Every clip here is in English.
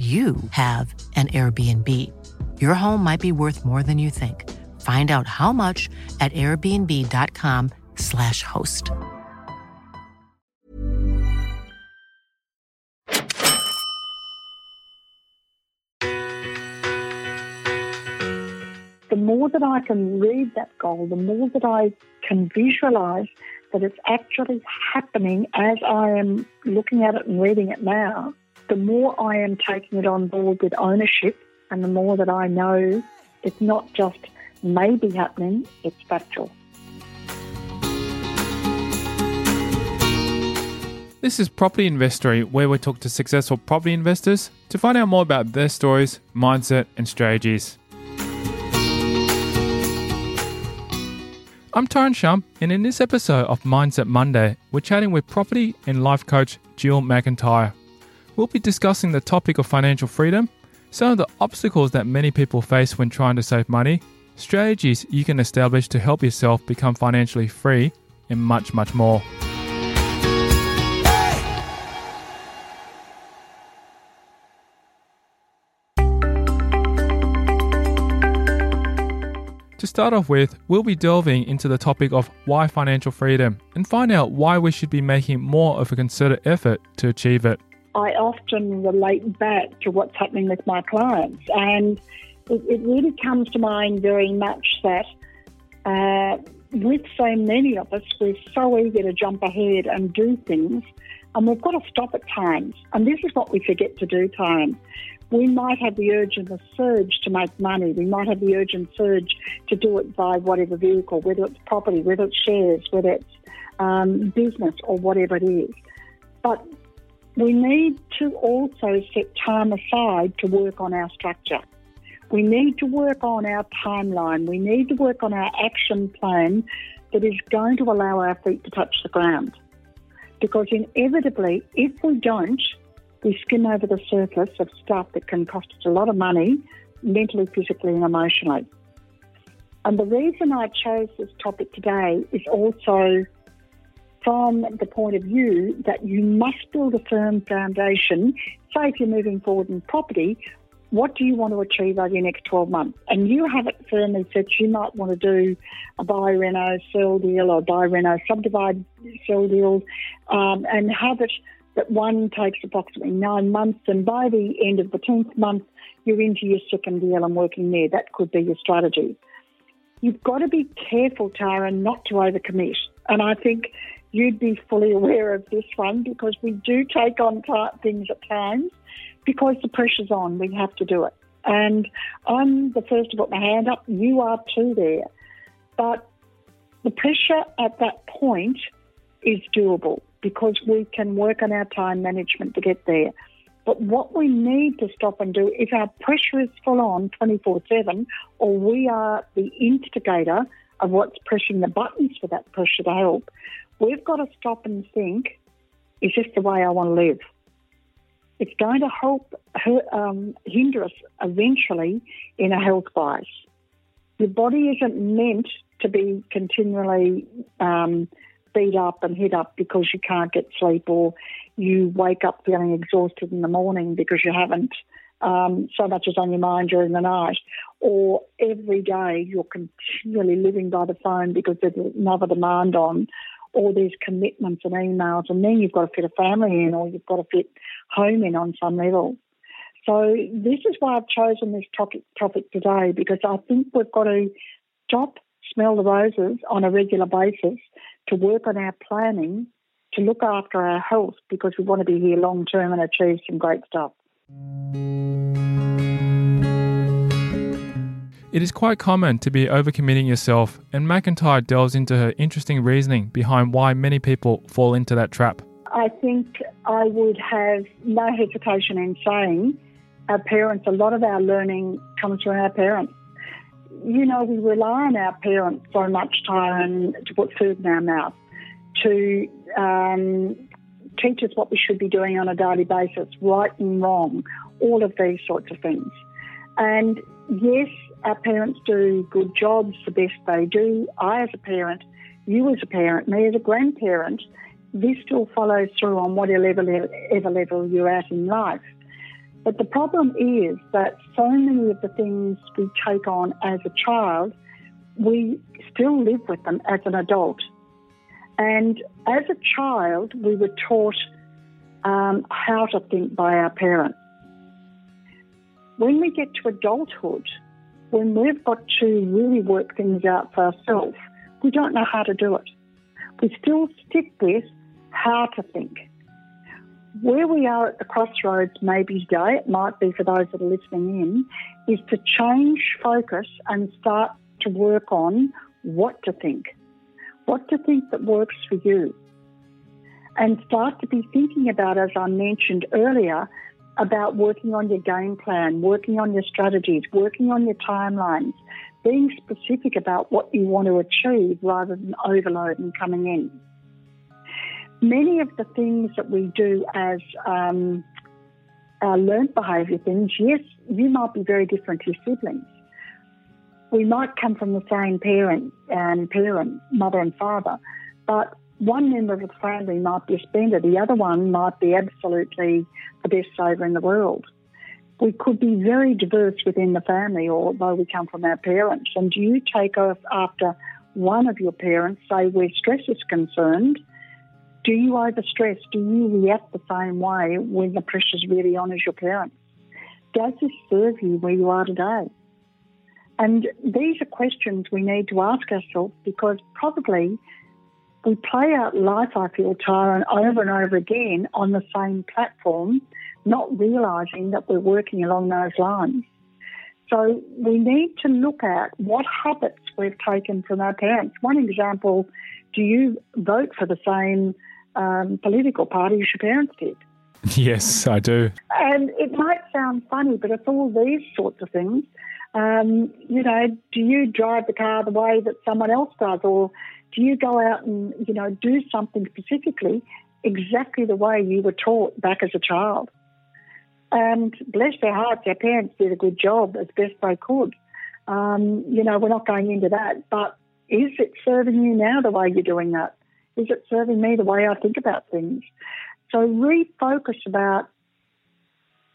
you have an Airbnb. Your home might be worth more than you think. Find out how much at airbnb.com/slash host. the more that I can read that goal, the more that I can visualize that it's actually happening as I am looking at it and reading it now, the more I am taking it on board with ownership and the more that I know it's not just maybe happening, it's factual. This is Property Investory, where we talk to successful property investors to find out more about their stories, mindset, and strategies. I'm Tyron Shum, and in this episode of Mindset Monday, we're chatting with property and life coach Jill McIntyre. We'll be discussing the topic of financial freedom, some of the obstacles that many people face when trying to save money, strategies you can establish to help yourself become financially free, and much, much more. To start off with, we'll be delving into the topic of why financial freedom and find out why we should be making more of a concerted effort to achieve it. I often relate back to what's happening with my clients, and it, it really comes to mind very much that uh, with so many of us, we're so eager to jump ahead and do things, and we've got to stop at times. And this is what we forget to do, time we might have the urge and the surge to make money. We might have the urge and surge to do it by whatever vehicle, whether it's property, whether it's shares, whether it's um, business or whatever it is. But we need to also set time aside to work on our structure. We need to work on our timeline. We need to work on our action plan that is going to allow our feet to touch the ground. Because inevitably, if we don't, we skim over the surface of stuff that can cost us a lot of money, mentally, physically, and emotionally. And the reason I chose this topic today is also from the point of view that you must build a firm foundation. Say, if you're moving forward in property, what do you want to achieve over the next 12 months? And you have it firmly set you might want to do a buy, reno, sell deal or buy, reno, subdivide, sell deal, um, and have it that one takes approximately nine months, and by the end of the 10th month, you're into your second deal and working there. That could be your strategy. You've got to be careful, Tara, not to overcommit. And I think you'd be fully aware of this one because we do take on things at times because the pressure's on. We have to do it. And I'm the first to put my hand up. You are too there. But the pressure at that point is doable because we can work on our time management to get there. But what we need to stop and do, if our pressure is full on 24 7, or we are the instigator of what's pressing the buttons for that pressure to help, we've got to stop and think is this the way I want to live? It's going to help um, hinder us eventually in a health bias. Your body isn't meant to be continually um, beat up and hit up because you can't get sleep or you wake up feeling exhausted in the morning because you haven't um, so much is on your mind during the night, or every day you're continually living by the phone because there's another demand on, or there's commitments and emails, and then you've got to fit a family in, or you've got to fit home in on some level. So this is why I've chosen this topic, topic today because I think we've got to stop, smell the roses on a regular basis, to work on our planning to look after our health because we want to be here long term and achieve some great stuff. It is quite common to be overcommitting yourself, and McIntyre delves into her interesting reasoning behind why many people fall into that trap. I think I would have no hesitation in saying our parents, a lot of our learning comes from our parents. You know, we rely on our parents so much time to put food in our mouth, to um, teach us what we should be doing on a daily basis, right and wrong, all of these sorts of things. And yes, our parents do good jobs, the best they do. I, as a parent, you as a parent, me as a grandparent, this still follows through on whatever level, level you're at in life. But the problem is that so many of the things we take on as a child, we still live with them as an adult. And as a child, we were taught um, how to think by our parents. When we get to adulthood, when we've got to really work things out for ourselves, we don't know how to do it. We still stick with how to think. Where we are at the crossroads, maybe today, it might be for those that are listening in, is to change focus and start to work on what to think. What to think that works for you. And start to be thinking about, as I mentioned earlier, about working on your game plan, working on your strategies, working on your timelines, being specific about what you want to achieve rather than overload and coming in. Many of the things that we do as um, our learned behaviour things, yes, you might be very different to your siblings. We might come from the same parent and parent, mother and father, but one member of the family might be a spender, the other one might be absolutely the best saver in the world. We could be very diverse within the family, although we come from our parents. And do you take off after one of your parents, say where stress is concerned? Do you overstress? Do you react the same way when the pressure's really on as your parents? Does this serve you where you are today? And these are questions we need to ask ourselves because probably we play out life, I feel, Tyron, over and over again on the same platform, not realising that we're working along those lines. So we need to look at what habits we've taken from our parents. One example, do you vote for the same um, political party as your parents did? Yes, I do. And it might sound funny, but it's all these sorts of things. Um, you know, do you drive the car the way that someone else does, or do you go out and, you know, do something specifically exactly the way you were taught back as a child? And bless their hearts, their parents did a good job as best they could. Um, you know, we're not going into that, but is it serving you now the way you're doing that? Is it serving me the way I think about things? So refocus about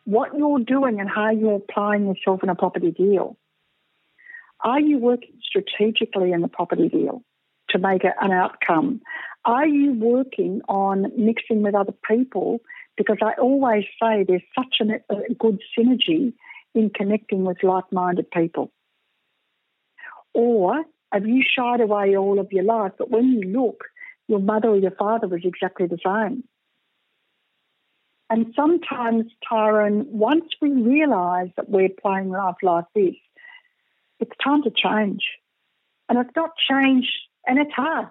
what you're doing and how you're applying yourself in a property deal. Are you working strategically in the property deal? to make an outcome? Are you working on mixing with other people? Because I always say there's such a good synergy in connecting with like minded people. Or have you shied away all of your life, but when you look, your mother or your father was exactly the same? And sometimes, Tyron, once we realise that we're playing life like this, it's time to change. And it's not change and it's hard.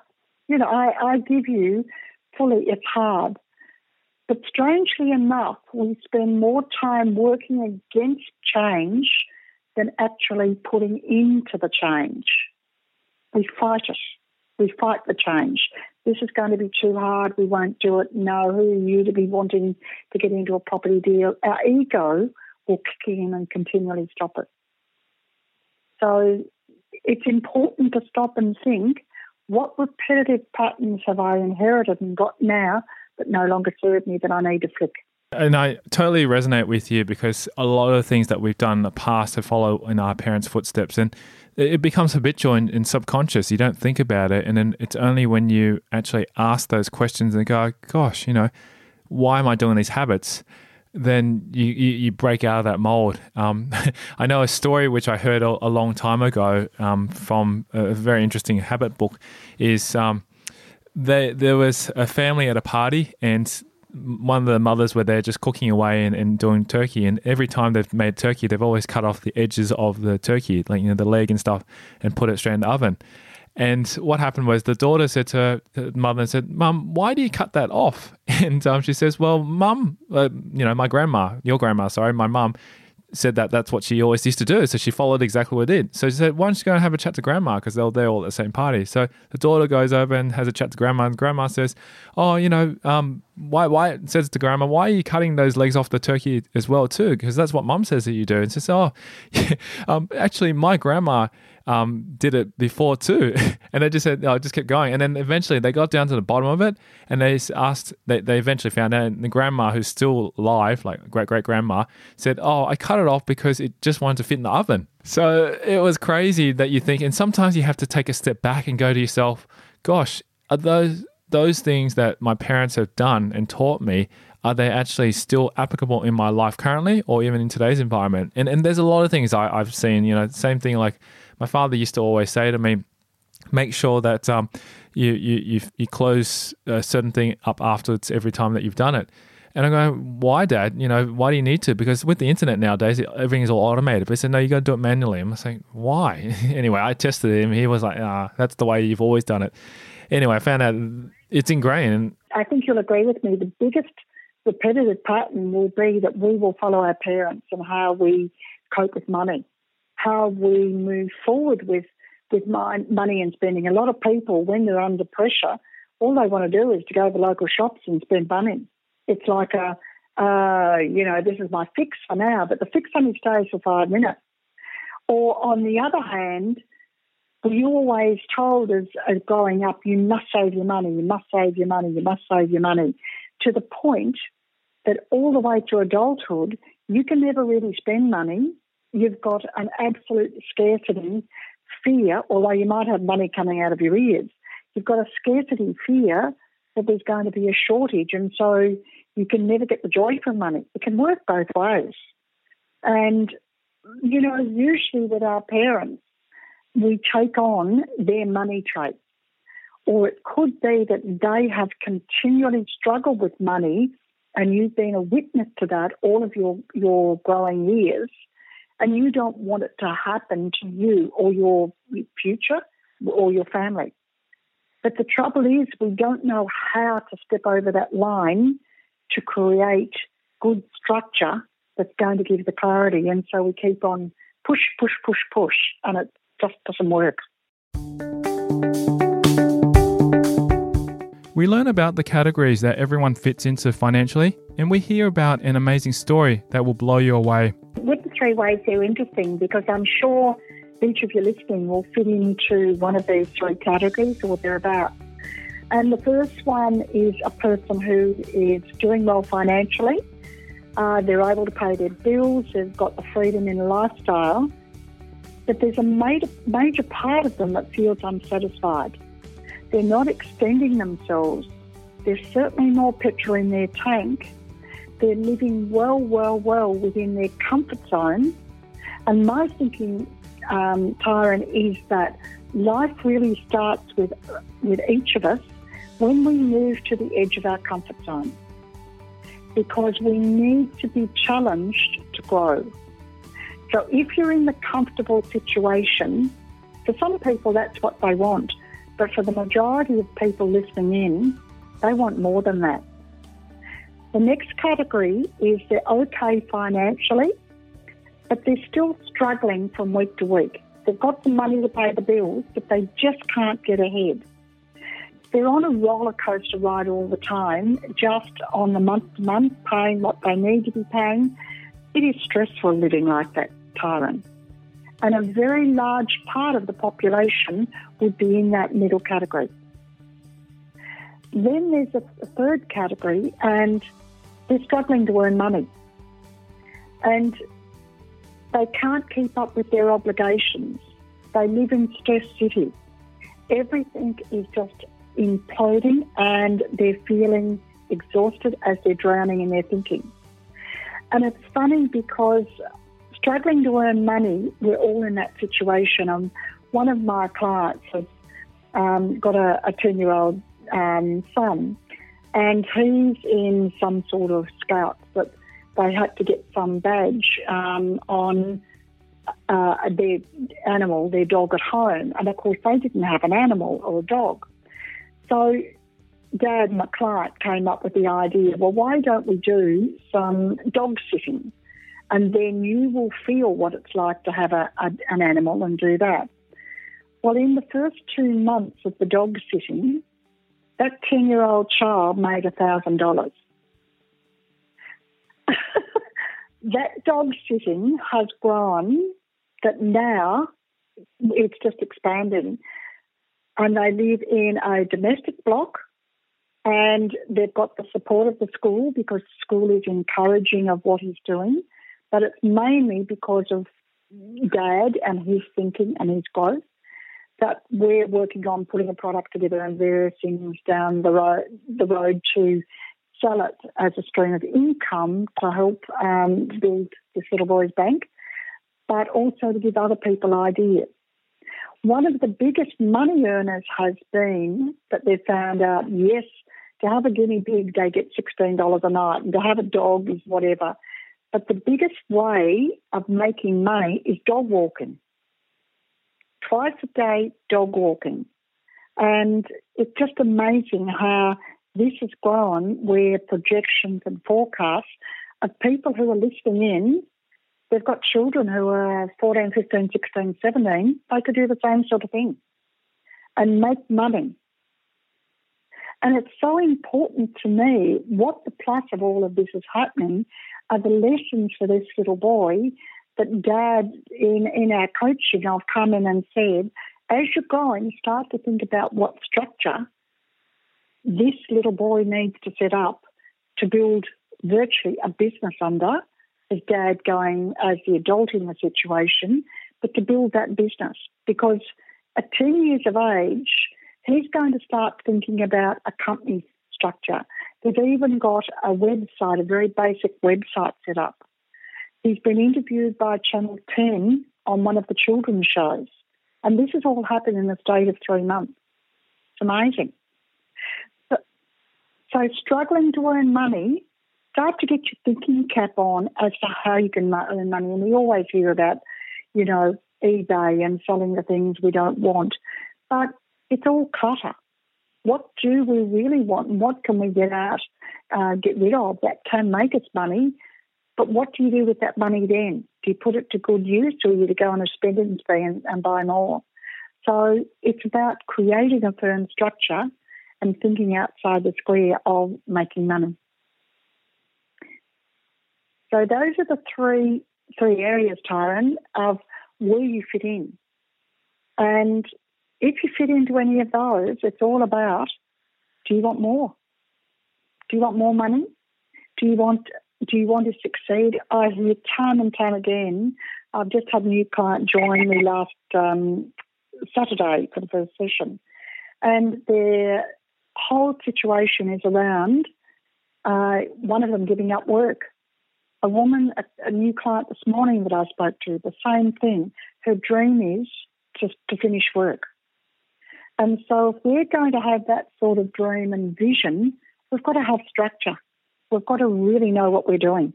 You know, I, I give you fully, it's hard. But strangely enough, we spend more time working against change than actually putting into the change. We fight it. We fight the change. This is going to be too hard. We won't do it. No, who are you to be wanting to get into a property deal? Our ego will kick in and continually stop it. So it's important to stop and think what repetitive patterns have I inherited and got now that no longer serve me that I need to flick? And I totally resonate with you because a lot of things that we've done in the past have followed in our parents' footsteps and it becomes habitual and, and, subconscious. You don't think about it. And then it's only when you actually ask those questions and go, gosh, you know, why am I doing these habits? then you, you, you, break out of that mold. Um, I know a story which I heard a, a long time ago um, from a very interesting habit book is um, there, there was a family at a party and one of the mothers were there just cooking away and, and doing turkey and every time they've made turkey they've always cut off the edges of the turkey like you know the leg and stuff and put it straight in the oven and what happened was the daughter said to her mother and said, "Mum, why do you cut that off?" And um, she says, "Well, Mum, uh, you know, my grandma, your grandma, sorry, my mum, said that that's what she always used to do. So she followed exactly what it did. So she said, why don't you go and have a chat to grandma? Because they were there all at the same party. So the daughter goes over and has a chat to grandma. And grandma says, oh, you know, um, why, why, says to grandma, why are you cutting those legs off the turkey as well, too? Because that's what mum says that you do. And she says, oh, yeah, um, actually, my grandma um, did it before too. and they just said, oh, just kept going. And then eventually they got down to the bottom of it and they asked, they, they eventually found out, and the grandma who's still alive, like great great grandma, said, oh, I cut it off because it just wanted to fit in the oven. So it was crazy that you think, and sometimes you have to take a step back and go to yourself, gosh, are those those things that my parents have done and taught me are they actually still applicable in my life currently or even in today's environment and and there's a lot of things I, i've seen you know same thing like my father used to always say to me, make sure that um, you, you, you, you close a certain thing up afterwards every time that you've done it. And I'm going, why, Dad? You know, why do you need to? Because with the internet nowadays, everything is all automated. But he said, no, you got to do it manually. I'm saying, why? anyway, I tested him. He was like, ah, that's the way you've always done it. Anyway, I found out it's ingrained. I think you'll agree with me. The biggest repetitive pattern will be that we will follow our parents and how we cope with money how we move forward with with money and spending. A lot of people, when they're under pressure, all they want to do is to go to the local shops and spend money. It's like a, uh, you know, this is my fix for now, but the fix only stays for five minutes. Or on the other hand, we always told as, as uh, growing up, you must save your money, you must save your money, you must save your money, to the point that all the way to adulthood, you can never really spend money you've got an absolute scarcity fear, although you might have money coming out of your ears, you've got a scarcity fear that there's going to be a shortage. And so you can never get the joy from money. It can work both ways. And, you know, usually with our parents, we take on their money traits. Or it could be that they have continually struggled with money and you've been a witness to that all of your, your growing years and you don't want it to happen to you or your future or your family. But the trouble is, we don't know how to step over that line to create good structure that's going to give the clarity. And so we keep on push, push, push, push, and it just doesn't work. We learn about the categories that everyone fits into financially, and we hear about an amazing story that will blow you away. With the three ways, they're interesting because I'm sure each of you listening will fit into one of these three categories or thereabouts. And the first one is a person who is doing well financially. Uh, they're able to pay their bills, they've got the freedom in lifestyle, but there's a major, major part of them that feels unsatisfied. They're not extending themselves. There's certainly more petrol in their tank. They're living well, well, well within their comfort zone. And my thinking, um, Tyron, is that life really starts with, with each of us when we move to the edge of our comfort zone. Because we need to be challenged to grow. So if you're in the comfortable situation, for some people that's what they want. But for the majority of people listening in, they want more than that. The next category is they're okay financially, but they're still struggling from week to week. They've got the money to pay the bills, but they just can't get ahead. They're on a roller coaster ride all the time, just on the month to month, paying what they need to be paying. It is stressful living like that, And a very large part of the population would be in that middle category. Then there's a, a third category, and they're struggling to earn money. And they can't keep up with their obligations. They live in stress city. Everything is just imploding, and they're feeling exhausted as they're drowning in their thinking. And it's funny because struggling to earn money, we're all in that situation. Um, one of my clients has um, got a 10 year old um, son, and he's in some sort of scouts that they had to get some badge um, on uh, their animal, their dog at home. And of course, they didn't have an animal or a dog. So Dad, my client, came up with the idea well, why don't we do some dog sitting? And then you will feel what it's like to have a, a, an animal and do that. Well, in the first two months of the dog sitting, that 10 year old child made $1,000. that dog sitting has grown that now it's just expanding. And they live in a domestic block and they've got the support of the school because the school is encouraging of what he's doing. But it's mainly because of dad and his thinking and his growth that we're working on putting a product together and various things down the road, the road to sell it as a stream of income to help um, build this little boy's bank, but also to give other people ideas. One of the biggest money earners has been that they've found out, yes, to have a guinea pig, they get $16 a night, and to have a dog is whatever. But the biggest way of making money is dog walking. Twice a day, dog walking. And it's just amazing how this has grown where projections and forecasts of people who are listening in, they've got children who are 14, 15, 16, 17, they could do the same sort of thing and make money. And it's so important to me what the plus of all of this is happening are the lessons for this little boy that dad in, in our coaching I've come in and said, as you're going, start to think about what structure this little boy needs to set up to build virtually a business under, as dad going as the adult in the situation, but to build that business. Because at 10 years of age, he's going to start thinking about a company structure. They've even got a website, a very basic website set up. He's been interviewed by Channel 10 on one of the children's shows. And this has all happened in the state of three months. It's amazing. So struggling to earn money, start to get your thinking cap on as to how you can earn money. And we always hear about, you know, eBay and selling the things we don't want. But it's all clutter. What do we really want and what can we get out, uh, get rid of that can make us money? But what do you do with that money then? Do you put it to good use or do you go on a spending spree and, and buy more? So it's about creating a firm structure and thinking outside the square of making money. So those are the three three areas, Tyron, of where you fit in. And if you fit into any of those, it's all about do you want more? Do you want more money? Do you want do you want to succeed? I hear time and time again. I've just had a new client join me last um, Saturday for the first session, and they're whole situation is around uh, one of them giving up work. A woman, a, a, new client this morning that I spoke to, the same thing. Her dream is to, to finish work. And so, if we're going to have that sort of dream and vision, we've got to have structure. We've got to really know what we're doing.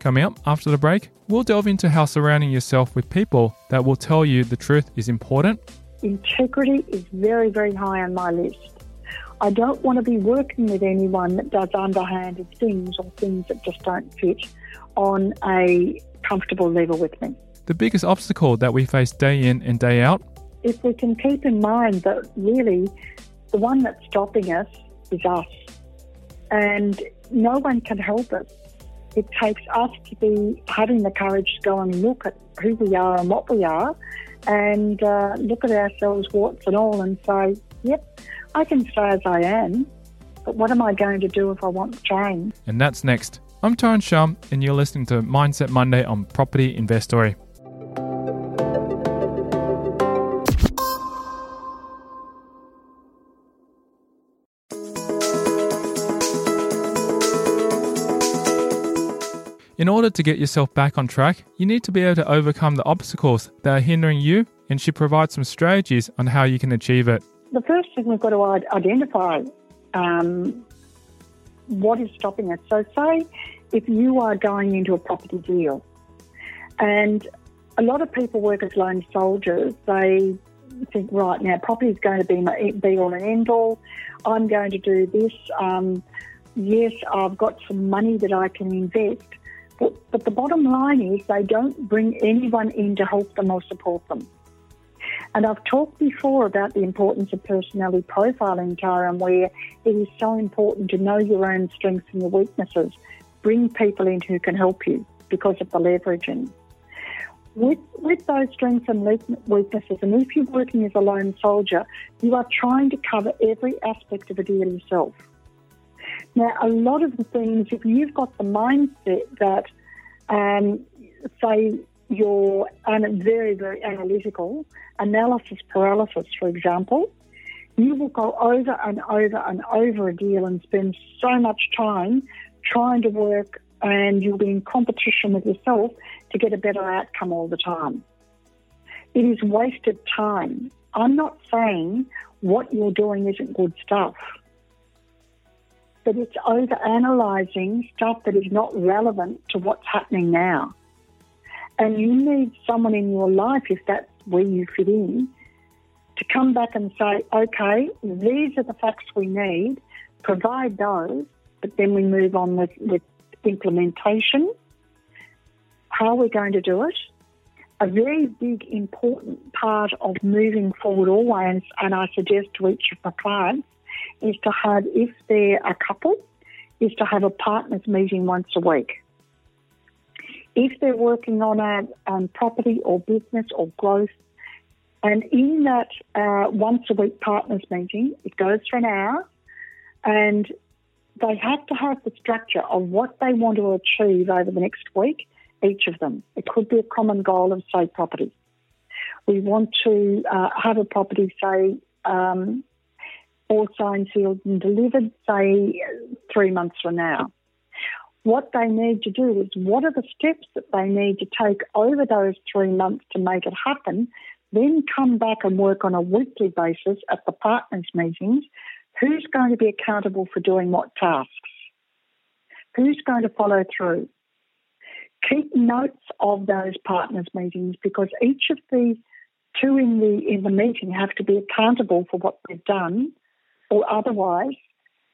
Coming up after the break, we'll delve into how surrounding yourself with people that will tell you the truth is important. Integrity is very, very high on my list. I don't want to be working with anyone that does underhanded things or things that just don't fit on a comfortable level with me. The biggest obstacle that we face day in and day out? If we can keep in mind that really the one that's stopping us is us. And no one can help us it takes us to be having the courage to go and look at who we are and what we are and uh, look at ourselves, warts and all, and say, yep, I can stay as I am, but what am I going to do if I want to change? And that's next. I'm Tyron Shum, and you're listening to Mindset Monday on Property Investory. In order to get yourself back on track, you need to be able to overcome the obstacles that are hindering you, and she provides some strategies on how you can achieve it. The first thing we've got to identify um, what is stopping us. So, say if you are going into a property deal, and a lot of people work as lone soldiers, they think, right now, property is going to be my be all and end all. I'm going to do this. Um, yes, I've got some money that I can invest. But, but the bottom line is they don't bring anyone in to help them or support them. And I've talked before about the importance of personality profiling, Tara, where it is so important to know your own strengths and your weaknesses. Bring people in who can help you because of the leveraging. With, with those strengths and weaknesses, and if you're working as a lone soldier, you are trying to cover every aspect of a deal yourself. Now, a lot of the things, if you've got the mindset that, um, say, you're very, very analytical, analysis paralysis, for example, you will go over and over and over a deal and spend so much time trying to work and you'll be in competition with yourself to get a better outcome all the time. It is wasted time. I'm not saying what you're doing isn't good stuff, but it's over analysing stuff that is not relevant to what's happening now. And you need someone in your life, if that's where you fit in, to come back and say, okay, these are the facts we need, provide those, but then we move on with, with implementation. How are we going to do it? A very big, important part of moving forward always, and I suggest to each of my clients, is to have, if they're a couple, is to have a partners meeting once a week. If they're working on a on property or business or growth, and in that uh, once a week partners meeting, it goes for an hour, and they have to have the structure of what they want to achieve over the next week, each of them. It could be a common goal of, say, property. We want to uh, have a property, say, um, all signed, sealed, and delivered, say, three months from now. What they need to do is what are the steps that they need to take over those three months to make it happen, then come back and work on a weekly basis at the partners meetings Who's going to be accountable for doing what tasks? Who's going to follow through? Keep notes of those partners meetings because each of the two in the in the meeting have to be accountable for what they've done, or otherwise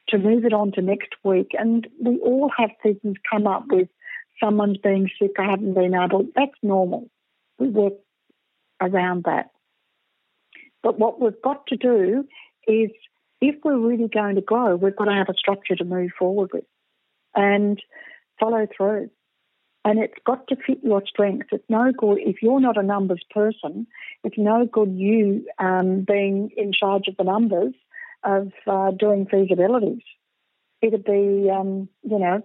to move it on to next week. And we all have seasons come up with someone's being sick, I haven't been able. That's normal. We work around that. But what we've got to do is if we're really going to grow, we've got to have a structure to move forward with and follow through. And it's got to fit your strengths. It's no good if you're not a numbers person. It's no good you um, being in charge of the numbers of uh, doing feasibilities. It'd be, um, you know,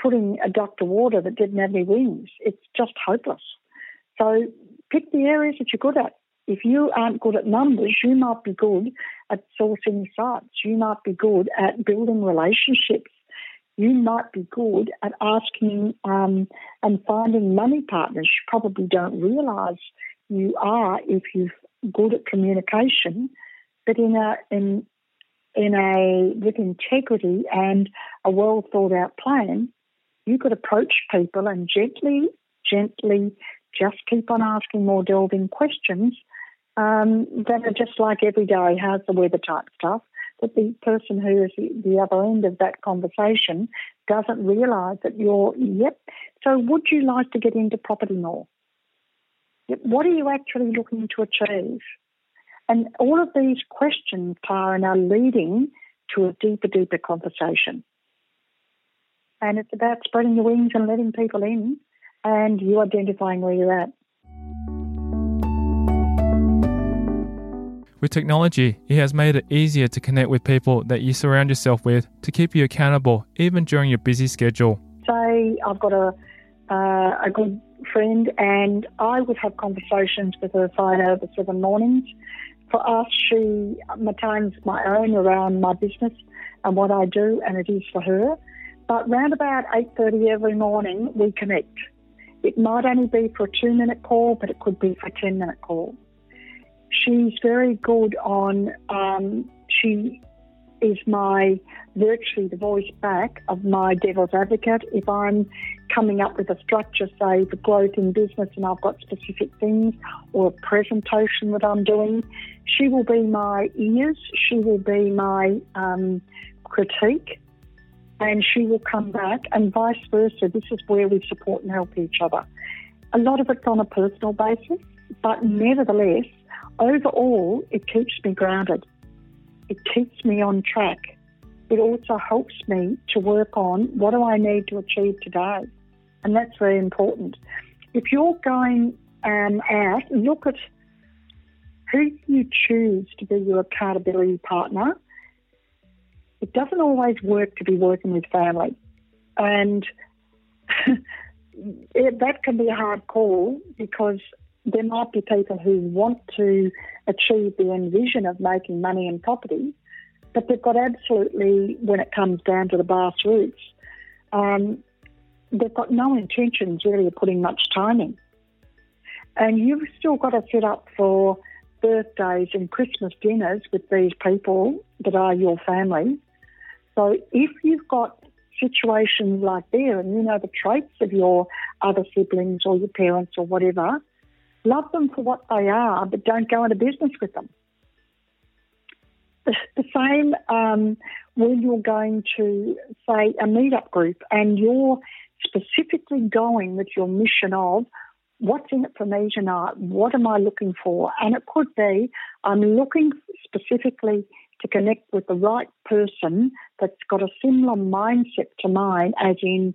putting a duck to water that didn't have any wings. It's just hopeless. So pick the areas that you're good at if you aren't good at numbers, you might be good at sourcing sites. You might be good at building relationships. You might be good at asking um, and finding money partners. You probably don't realise you are if you're good at communication, but in a in in a with integrity and a well thought out plan, you could approach people and gently, gently just keep on asking more delving questions um, that are just like everyday, how's the weather type stuff. That the person who is the other end of that conversation doesn't realise that you're, yep. So, would you like to get into property more? What are you actually looking to achieve? And all of these questions, Tara, are leading to a deeper, deeper conversation. And it's about spreading your wings and letting people in and you identifying where you're at. With technology, it has made it easier to connect with people that you surround yourself with to keep you accountable even during your busy schedule. Say I've got a uh, a good friend, and I would have conversations with her five over seven mornings. For us, she maintains my own around my business and what I do, and it is for her. But round about eight thirty every morning, we connect. It might only be for a two minute call, but it could be for a ten minute call she's very good on, um, she is my virtually the voice back of my devil's advocate. If I'm coming up with a structure, say, for growth in business, and I've got specific things or a presentation that I'm doing. She will be my ears, she will be my um, critique, and she will come back, and vice versa. This is where we support and help each other. A lot of it's on a personal basis, but nevertheless, overall, it keeps me grounded. It keeps me on track. It also helps me to work on what do I need to achieve today. And that's very important. If you're going um, out, look at who you choose to be your accountability partner. It doesn't always work to be working with family. And it, that can be a hard call because there might be people who want to achieve the end vision of making money and property, but they've got absolutely, when it comes down to the brass roots, um, they've got no intentions really of putting much time in. And you've still got to set up for birthdays and Christmas dinners with these people that are your family. So if you've got situations like there and you know the traits of your other siblings or your parents or whatever, love them for what they are, but don't go into business with them. The, same um, when you're going to, say, a meetup group and you're specifically going with your mission of what's in it for me tonight? What am I looking for? And it could be I'm looking specifically to connect with the right person that's got a similar mindset to mine, as in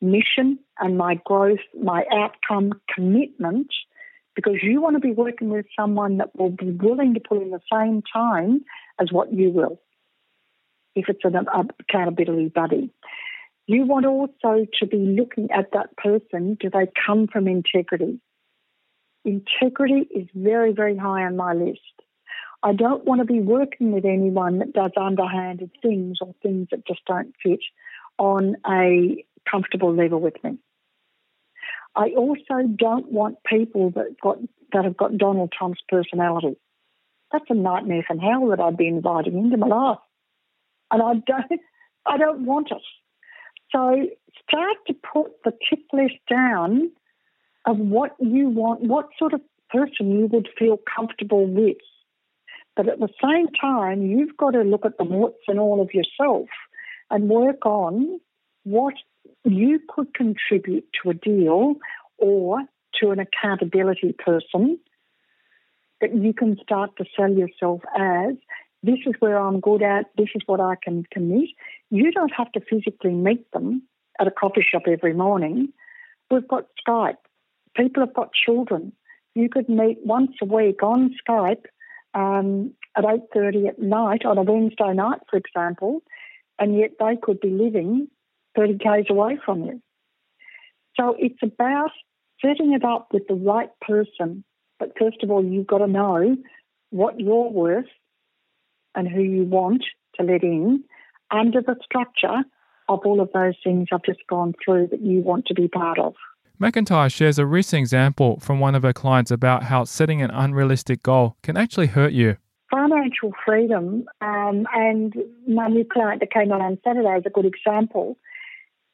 mission and my growth, my outcome commitment, because you want to be working with someone that will be willing to put in the same time as what you will, if it's an accountability buddy. You want also to be looking at that person. Do they come from integrity? Integrity is very, very high on my list. I don't want to be working with anyone that does underhanded things or things that just don't fit on a comfortable level with me. I also don't want people that got that have got Donald Trump's personality. That's a nightmare from hell that I'd be inviting into my life, and I don't. I don't want it. So start to put the tick list down of what you want, what sort of person you would feel comfortable with. But at the same time, you've got to look at the warts and all of yourself and work on what you could contribute to a deal or to an accountability person that you can start to sell yourself as this is where I'm good at, this is what I can commit. You don't have to physically meet them at a coffee shop every morning. We've got Skype. People have got children. You could meet once a week on Skype um, at 8.30 at night on a Wednesday night, for example, and yet they could be living 30 k's away from you. So it's about setting it up with the right person. But first of all, you've got to know what you're worth and who you want to let in under the structure of all of those things I've just gone through that you want to be part of. McIntyre shares a recent example from one of her clients about how setting an unrealistic goal can actually hurt you. Financial freedom, um, and my new client that came on on Saturday is a good example.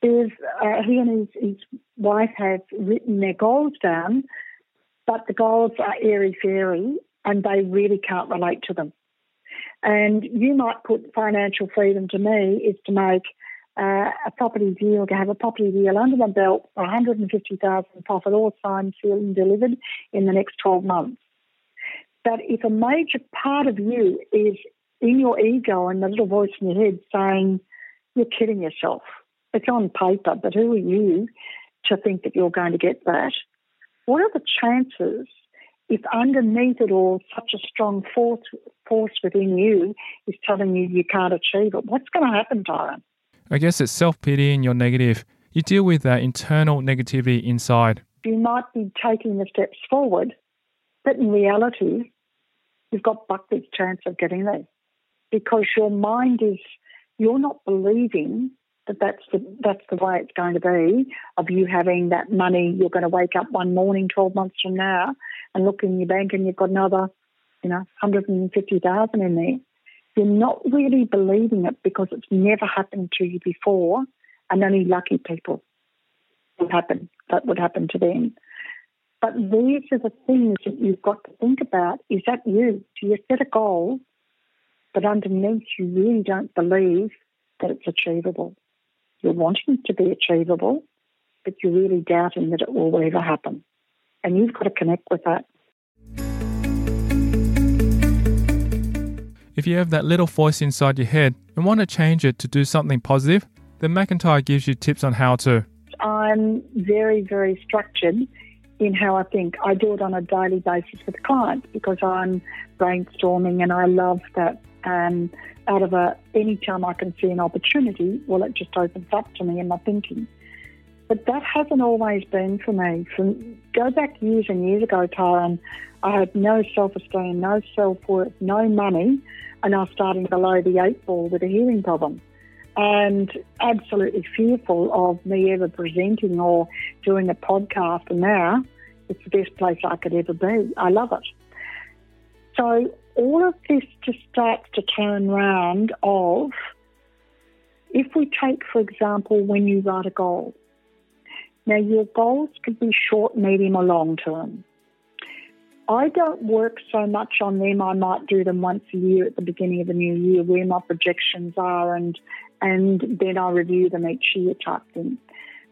Is uh, he and his, his wife have written their goals down, but the goals are airy fairy and they really can't relate to them. And you might put financial freedom to me is to make uh, a property deal, to have a property deal under my belt for 150000 profit, all signed, sealed, and delivered in the next 12 months. But if a major part of you is in your ego and the little voice in your head saying, you're kidding yourself, it's on paper, but who are you to think that you're going to get that? What are the chances if underneath it all such a strong force, force within you is telling you you can't achieve it, what's going to happen, Tyron? I guess it's self pity and you're negative. You deal with that internal negativity inside. You might be taking the steps forward, but in reality, you've got Buckley's chance of getting there because your mind is, you're not believing that that's the, that's the way it's going to be of you having that money. You're going to wake up one morning 12 months from now and look in your bank and you've got another, you know, 150,000 in there. You're not really believing it because it's never happened to you before and only lucky people would happen that would happen to them. But these are the things that you've got to think about. Is that you? Do you set a goal, but underneath you really don't believe that it's achievable? You're wanting it to be achievable, but you're really doubting that it will ever happen. And you've got to connect with that. If you have that little voice inside your head and want to change it to do something positive, then McIntyre gives you tips on how to. I'm very, very structured in how I think. I do it on a daily basis with clients because I'm brainstorming and I love that. Um, out of a any time I can see an opportunity, well, it just opens up to me in my thinking. But that hasn't always been for me. From go back years and years ago, Tyron, I had no self-esteem, no self-worth, no money, and I was starting below the eight ball with a hearing problem and absolutely fearful of me ever presenting or doing a podcast. And now it's the best place I could ever be. I love it. So all of this just starts to turn round of if we take, for example, when you write a goal. Now, your goals could be short, medium, or long term. I don't work so much on them. I might do them once a year at the beginning of the new year, where my projections are, and and then I review them each year type thing.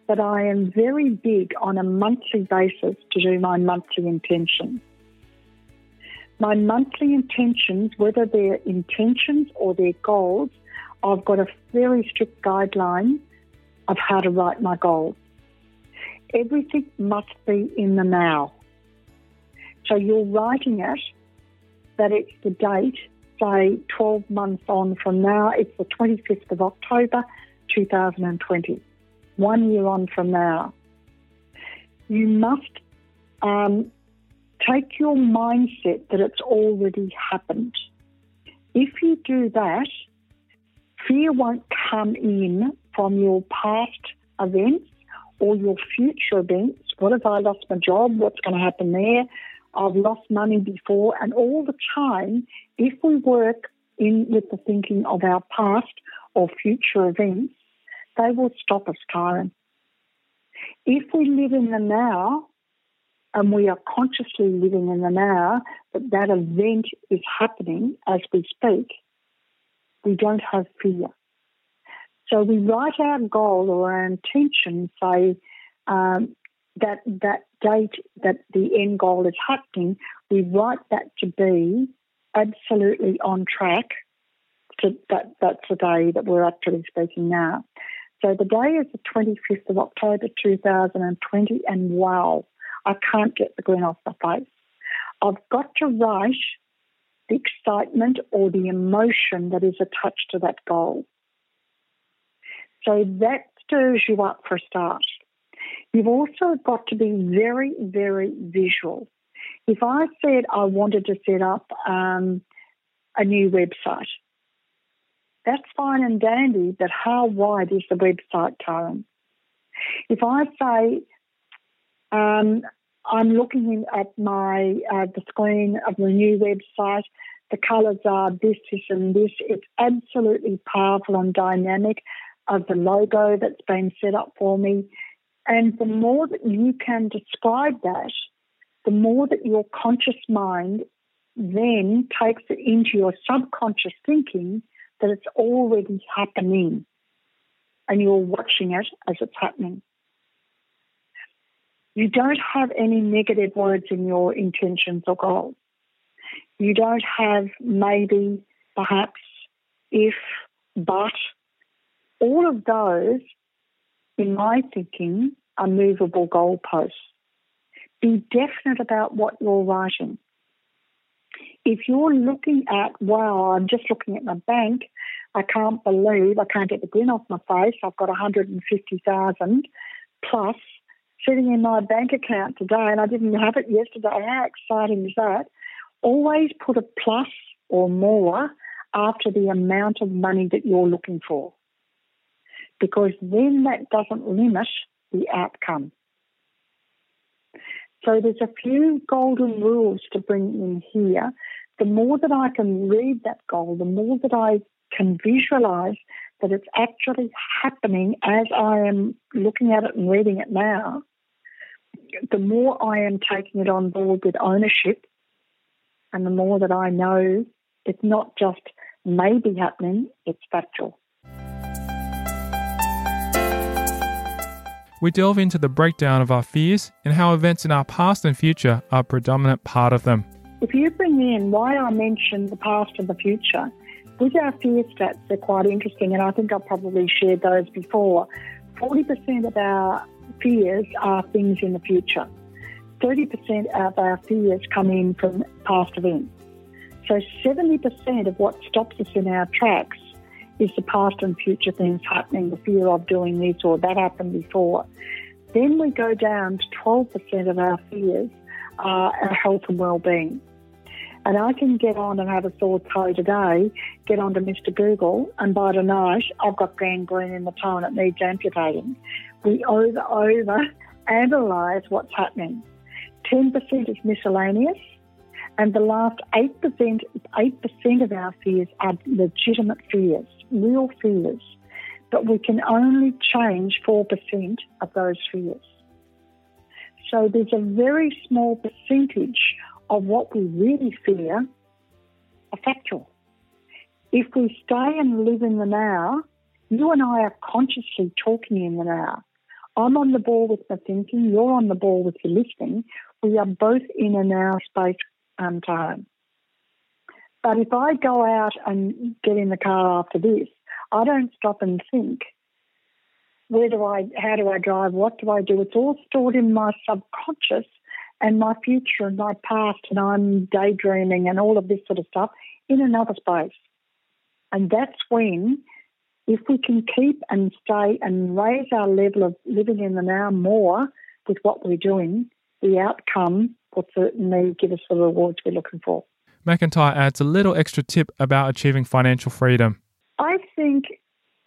But I am very big on a monthly basis to do my monthly intentions. My monthly intentions, whether they're intentions or they're goals, I've got a very strict guideline of how to write my goals. Everything must be in the now. So you're writing it that it's the date, say 12 months on from now, it's the 25th of October 2020, one year on from now. You must um, take your mindset that it's already happened. If you do that, fear won't come in from your past events or your future events. What if I lost my job? What's going to happen there? I've lost money before, and all the time, if we work in with the thinking of our past or future events, they will stop us, Karen. If we live in the now, and we are consciously living in the now, that that event is happening as we speak, we don't have fear. So we write our goal or our intention, say, um, that that date that the end goal is happening, we write that to be absolutely on track. To that that's the day that we're actually speaking now. So the day is the 25th of October 2020, and wow, I can't get the grin off my face. I've got to write the excitement or the emotion that is attached to that goal. So that stirs you up for a start. You've also got to be very, very visual. If I said I wanted to set up um, a new website, that's fine and dandy, but how wide is the website, Karen? If I say um, I'm looking at my uh, the screen of the new website, the colours are this, this, and this. It's absolutely powerful and dynamic. Of the logo that's been set up for me, and the more that you can describe that, the more that your conscious mind then takes it into your subconscious thinking that it's already happening and you're watching it as it's happening. You don't have any negative words in your intentions or goals. You don't have maybe, perhaps, if, but. All of those in my thinking, are movable goalposts. Be definite about what you're writing. If you're looking at, wow, I'm just looking at my bank, I can't believe I can't get the grin off my face. I've got 150,000 plus sitting in my bank account today, and I didn't have it yesterday. How exciting is that? Always put a plus or more after the amount of money that you're looking for because then that doesn't limit the outcome. So there's a few golden rules to bring in here. The more that I can read that goal, the more that I can visualize that it's actually happening as I am looking at it and reading it now, the more I am taking it on board with ownership and the more that I know it's not just maybe happening, it's factual. We delve into the breakdown of our fears and how events in our past and future are a predominant part of them. If you bring in why I mentioned the past and the future, with our fear stats, they're quite interesting, and I think I've probably shared those before. 40% of our fears are things in the future. 30% of our fears come in from past events. So 70% of what stops us in our tracks is the past and future things happening, the fear of doing this or that happened before. Then we go down to 12% of our fears are our health and well-being. And I can get on and have a sore toe today, get onto Mr. Google, and by tonight I've got gangrene in the toe and it needs amputating. We over over analyse what's happening. 10% is miscellaneous, and the last 8%, 8% of our fears are legitimate fears, real fears. But we can only change 4% of those fears. So there's a very small percentage of what we really fear are factual. If we stay and live in the now, you and I are consciously talking in the now. I'm on the ball with my thinking, you're on the ball with your listening. We are both in a now space and time. But if I go out and get in the car after this, I don't stop and think, where do I, how do I drive, what do I do? It's all stored in my subconscious and my future and my past, and I'm daydreaming and all of this sort of stuff in another space. And that's when, if we can keep and stay and raise our level of living in the now more with what we're doing, the outcome will certainly give us the rewards we're looking for. McIntyre adds a little extra tip about achieving financial freedom. I think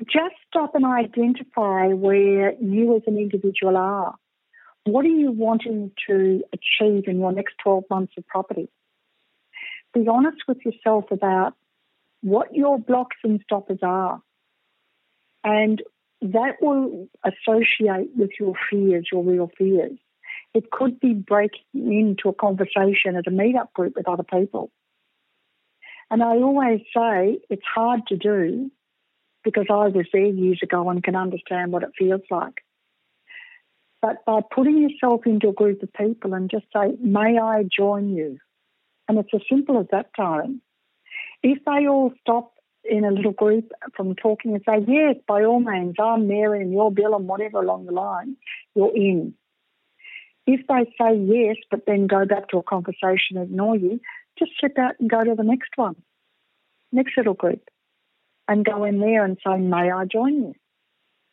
just stop and identify where you as an individual are. What are you wanting to achieve in your next 12 months of property? Be honest with yourself about what your blocks and stoppers are. And that will associate with your fears, your real fears. It could be breaking into a conversation at a meetup group with other people. And I always say it's hard to do because I was there years ago and can understand what it feels like. But by putting yourself into a group of people and just say, May I join you? And it's as simple as that, time. If they all stop in a little group from talking and say, Yes, by all means, I'm Mary and you're Bill and whatever along the line, you're in. If they say yes, but then go back to a conversation and ignore you, just slip out and go to the next one, next little group, and go in there and say, May I join you?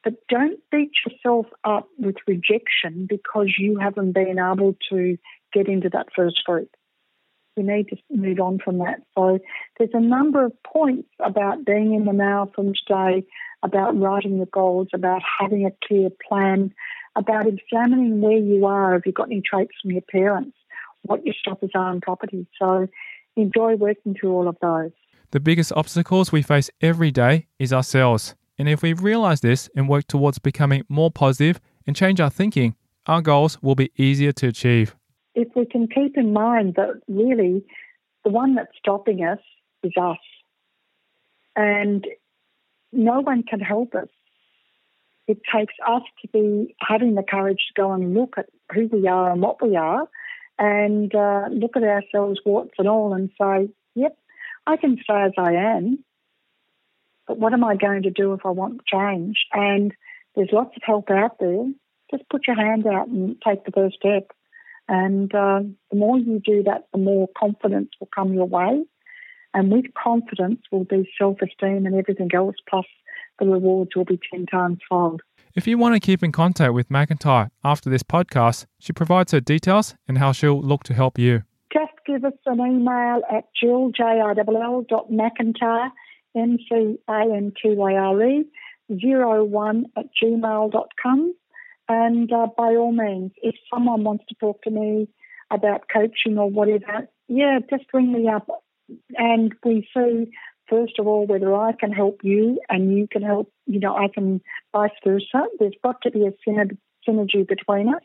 But don't beat yourself up with rejection because you haven't been able to get into that first group. You need to move on from that. So there's a number of points about being in the now from today, about writing the goals, about having a clear plan, about examining where you are. Have you got any traits from your parents? What your stoppers are in property. So enjoy working through all of those. The biggest obstacles we face every day is ourselves. And if we realize this and work towards becoming more positive and change our thinking, our goals will be easier to achieve. If we can keep in mind that really the one that's stopping us is us. And no one can help us it takes us to be having the courage to go and look at who we are and what we are and uh, look at ourselves, warts and all, and say, yep, I can stay as I am, but what am I going to do if I want change? And there's lots of help out there. Just put your hand out and take the first step. And uh, the more you do that, the more confidence will come your way. And with confidence will be self esteem and everything else, plus the rewards will be 10 times fold. If you want to keep in contact with McIntyre after this podcast, she provides her details and how she'll look to help you. Just give us an email at jill, J-I-L-L, dot McIntyre, M-C-A-N-T-Y-R-E, 01 at gmail.com. And uh, by all means, if someone wants to talk to me about coaching or whatever, yeah, just ring me up and we see first of all, whether I can help you and you can help, you know, I can vice versa. There's got to be a synergy between us.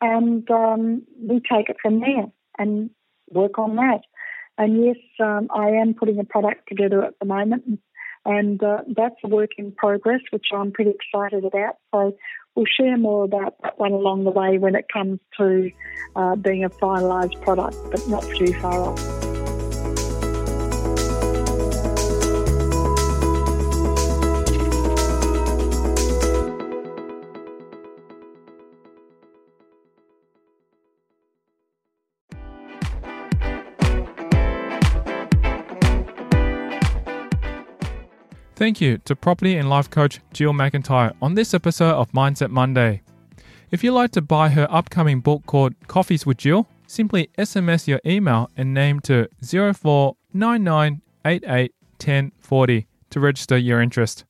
And um, we take it from there and work on that. And yes, um, I am putting a product together at the moment, and uh, that's a work in progress, which I'm pretty excited about. So we'll share more about that one along the way when it comes to uh, being a finalised product, but not too far off. Thank you to property and life coach Jill McIntyre on this episode of Mindset Monday. If you'd like to buy her upcoming book called Coffees with Jill, simply SMS your email and name to 0499881040 to register your interest.